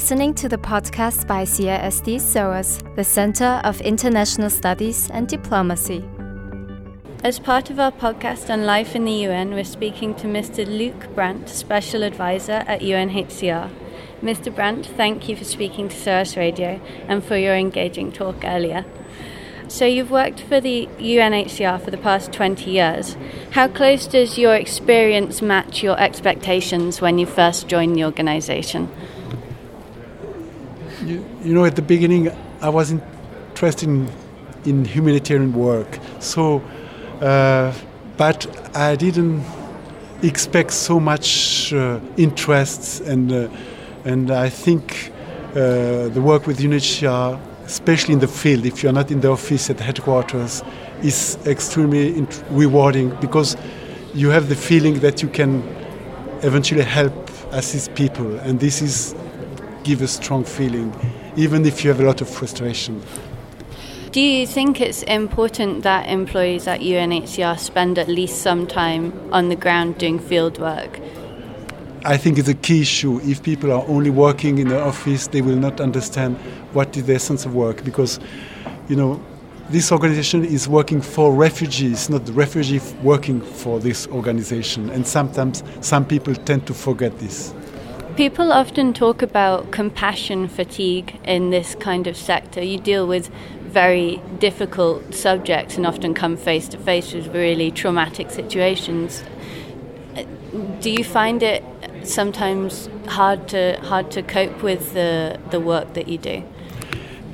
listening to the podcast by CISD SOAS, the Center of International Studies and Diplomacy. As part of our podcast on life in the UN, we're speaking to Mr. Luke Brandt, Special Advisor at UNHCR. Mr. Brandt, thank you for speaking to SOAS Radio and for your engaging talk earlier. So, you've worked for the UNHCR for the past 20 years. How close does your experience match your expectations when you first joined the organization? You, you know, at the beginning, I was interested in, in humanitarian work. So, uh, but I didn't expect so much uh, interest, and uh, and I think uh, the work with UNHCR especially in the field, if you're not in the office at headquarters, is extremely rewarding because you have the feeling that you can eventually help assist people, and this is give a strong feeling, even if you have a lot of frustration. Do you think it's important that employees at UNHCR spend at least some time on the ground doing field work? I think it's a key issue. If people are only working in the office, they will not understand what is the essence of work because, you know, this organization is working for refugees, not the refugee working for this organization. And sometimes some people tend to forget this. People often talk about compassion fatigue in this kind of sector. You deal with very difficult subjects and often come face to face with really traumatic situations. Do you find it sometimes hard to hard to cope with the the work that you do?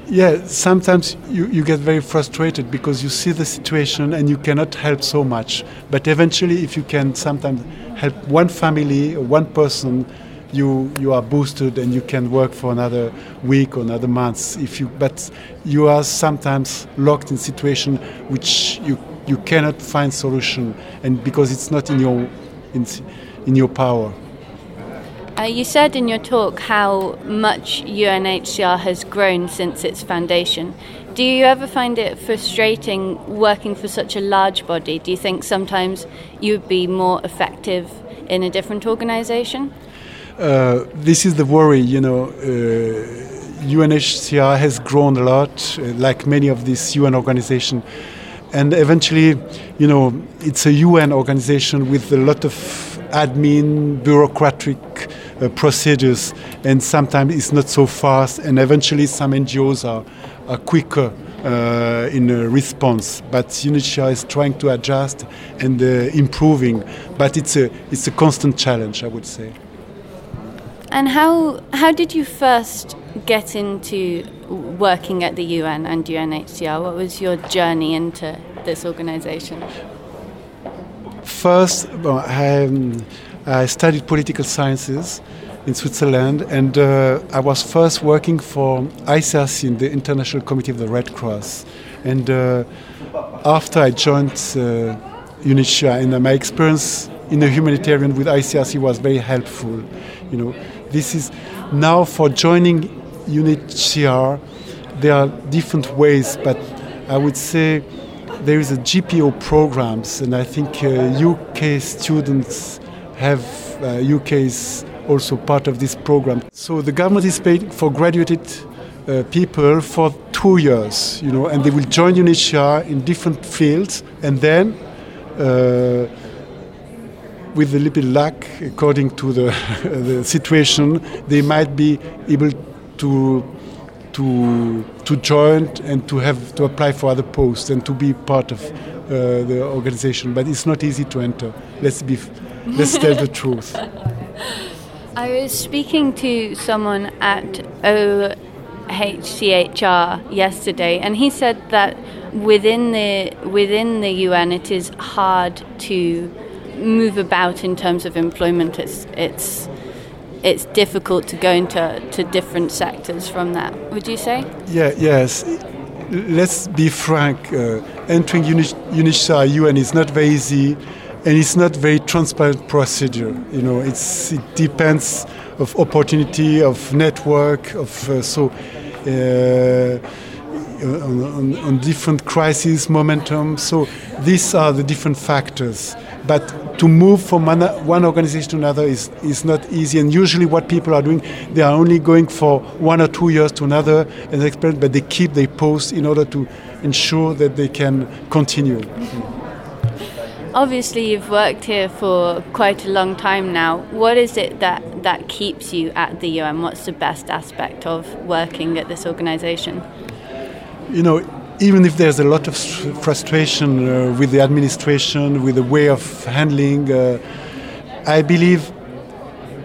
Yeah, sometimes you, you get very frustrated because you see the situation and you cannot help so much. But eventually, if you can sometimes help one family or one person, you you are boosted and you can work for another week or another month. If you but you are sometimes locked in situation which you you cannot find solution and because it's not in your in, in your power. Uh, you said in your talk how much UNHCR has grown since its foundation. Do you ever find it frustrating working for such a large body? Do you think sometimes you would be more effective in a different organization? Uh, this is the worry, you know. Uh, UNHCR has grown a lot, uh, like many of these UN organizations. And eventually, you know, it's a UN organization with a lot of admin, bureaucratic uh, procedures, and sometimes it's not so fast. And eventually, some NGOs are, are quicker uh, in response. But UNHCR is trying to adjust and uh, improving. But it's a it's a constant challenge, I would say. And how how did you first get into working at the UN and UNHCR? What was your journey into this organization? First, I, um, I studied political sciences in Switzerland, and uh, I was first working for ICRC in the International Committee of the Red Cross. And uh, after I joined uh, UNHCR, and my experience in the humanitarian with ICRC was very helpful. You know, this is now for joining UNHCR. There are different ways, but I would say there is a JPO programs, and I think UK uh, students have uh, UK is also part of this program. So the government is paid for graduated uh, people for two years, you know, and they will join UNHCR in different fields, and then, uh, with a little luck, according to the, the situation, they might be able to to to join and to have to apply for other posts and to be part of uh, the organization. But it's not easy to enter. Let's be let's tell the truth. I was speaking to someone at OHCHR yesterday, and he said that within the within the UN, it is hard to move about in terms of employment. It's it's it's difficult to go into to different sectors from that. Would you say? Yeah. Yes. Let's be frank. Uh, entering UNHCR UN is not very easy and it's not very transparent procedure. You know, it's it depends of opportunity, of network, of uh, so. Uh, on, on, on, different crisis momentum. So these are the different factors. But to move from one, one organization to another is, is not easy. And usually, what people are doing, they are only going for one or two years to another and experience, but they keep their post in order to ensure that they can continue. Obviously, you've worked here for quite a long time now. What is it that, that keeps you at the UN? What's the best aspect of working at this organization? You know, even if there's a lot of frustration uh, with the administration, with the way of handling, uh, I believe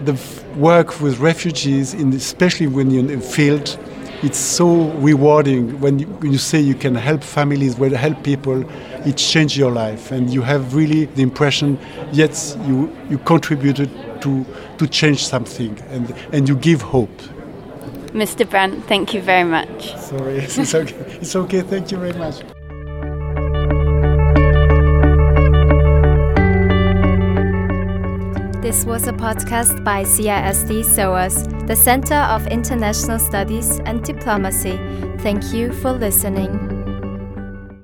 the work with refugees, in, especially when you're in the field, it's so rewarding when you, when you say you can help families, when help people, it changes your life, and you have really the impression, yes, you you contributed to to change something, and and you give hope. Mr. Brandt, thank you very much. Sorry, it's okay. It's okay. Thank you very much. This was a podcast by CISD SOAS, the Center of International Studies and Diplomacy. Thank you for listening.